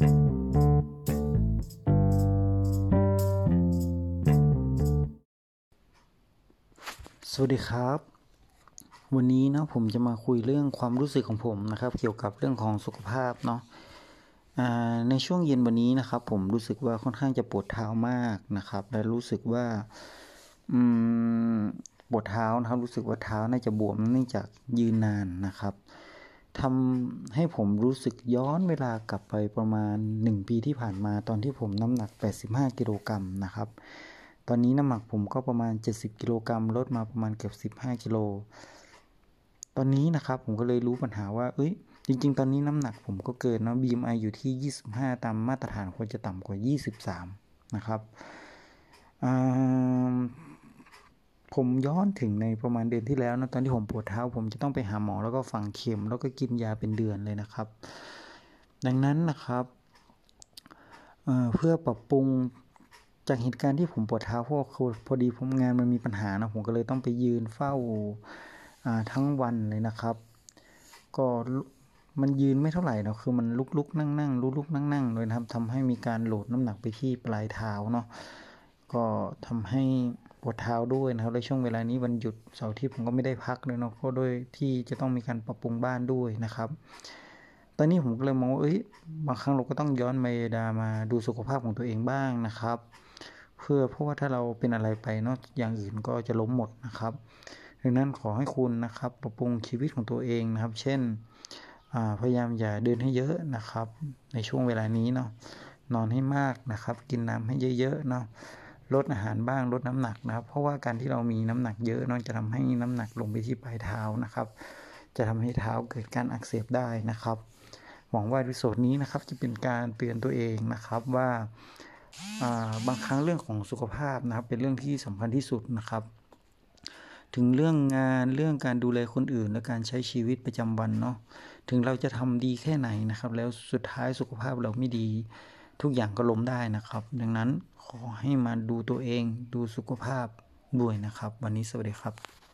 สวัสดีครับ วันนี้นะผมจะมาคุยเรื่องความรู้สึกของผมนะครับ เกี่ยวกับเรื่องของสุขภาพเนาะในช่วงเย็นวันนี้นะครับ ผมรู้สึกว่าค่อนข้างจะปวดเท้ามากนะครับ และรู้สึกว่าปวดเท้านะครับรู้สึกว่าเท้าน่าจะบวมเนื่องจากยืนนานนะครับ ทำให้ผมรู้สึกย้อนเวลากลับไปประมาณ 1 ปีที่ผ่านมาตอนที่ผมน้ำหนัก 85 กิโลกรัมนะครับ ตอนนี้น้ำหนักผมก็ประมาณ 70 กิโลกรัมลดมาประมาณเกือบ15 กิโล ตอนนี้นะครับผมก็เลยรู้ปัญหาว่า เอ้ย จริง ๆ ตอนนี้น้ำหนักผมก็เกินนะ BMI อยู่ที่ 25 ตามมาตรฐานควรจะต่ำกว่า 23 นะครับ ผมย้อนถึงในประมาณเดือนที่แล้วนะตอนที่ผมปวดเท้า ผมจะต้องไปหาหมอแล้วก็ฝังเข็ม แล้วก็กินยาเป็นเดือนเลยนะครับ ดังนั้นนะครับเเพื่อปรับปรุงจากเหตุการณ์ที่ผมปวดเท้าเพราะพอดีผมงานมันมีปัญหานะผมก็เลยต้องไปยืนเฝ้าทั้งวันเลยนะครับ ก็มันยืนไม่เท่าไหร่นะคือมันลุกลุกนั่งนั่งลุกลุกนั่งนั่งเลยนะครับทำให้มีการโหลดน้ำหนักไปที่ปลายเท้าเนาะก็ทำให้ ปวดเท้าด้วยนะครับในช่วงเวลานี้วันหยุดเสาร์ที่ผมก็ไม่ได้พักเลยเนาะเพราะด้วยที่จะต้องมีการปรับปรุงบ้านด้วยนะครับ ตอนนี้ผมก็เลยมองว่าเอ้ยบางครั้งเราก็ต้องย้อนเมดามาดูสุขภาพของตัวเองบ้างนะครับ เพื่อเพราะว่าถ้าเราเป็นอะไรไปเนาะอย่างอื่นก็จะล้มหมดนะครับดังนั้นขอให้คุณนะครับปรับปรุงชีวิตของตัวเองนะครับ เช่นพยายามอย่าเดินให้เยอะนะครับ ในช่วงเวลานี้เนาะนอนให้มากนะครับ กินน้ำให้เยอะๆเนาะ ลดอาหารบ้างลดน้ำหนักนะครับ เพราะว่าการที่เรามีน้ำหนักเยอะนอกจะทำให้น้ำหนักลงไปที่ปลายเท้านะครับ จะทำให้เท้าเกิดการอักเสบได้นะครับ หวังว่าวิดีโอนี้นะครับจะเป็นการเตือนตัวเองนะครับว่าบางครั้งเรื่องของสุขภาพนะครับ เป็นเรื่องที่สำคัญที่สุดนะครับ ถึงเรื่องงานเรื่องการดูแลคนอื่น และการใช้ชีวิตประจำวันเนาะถึงเราจะทำดีแค่ไหนนะครับ แล้วสุดท้ายสุขภาพเราไม่ดี ทุกอย่างก็ล้มได้นะครับ ดังนั้นขอให้มาดูตัวเองดูสุขภาพด้วยนะครับ วันนี้สวัสดีครับ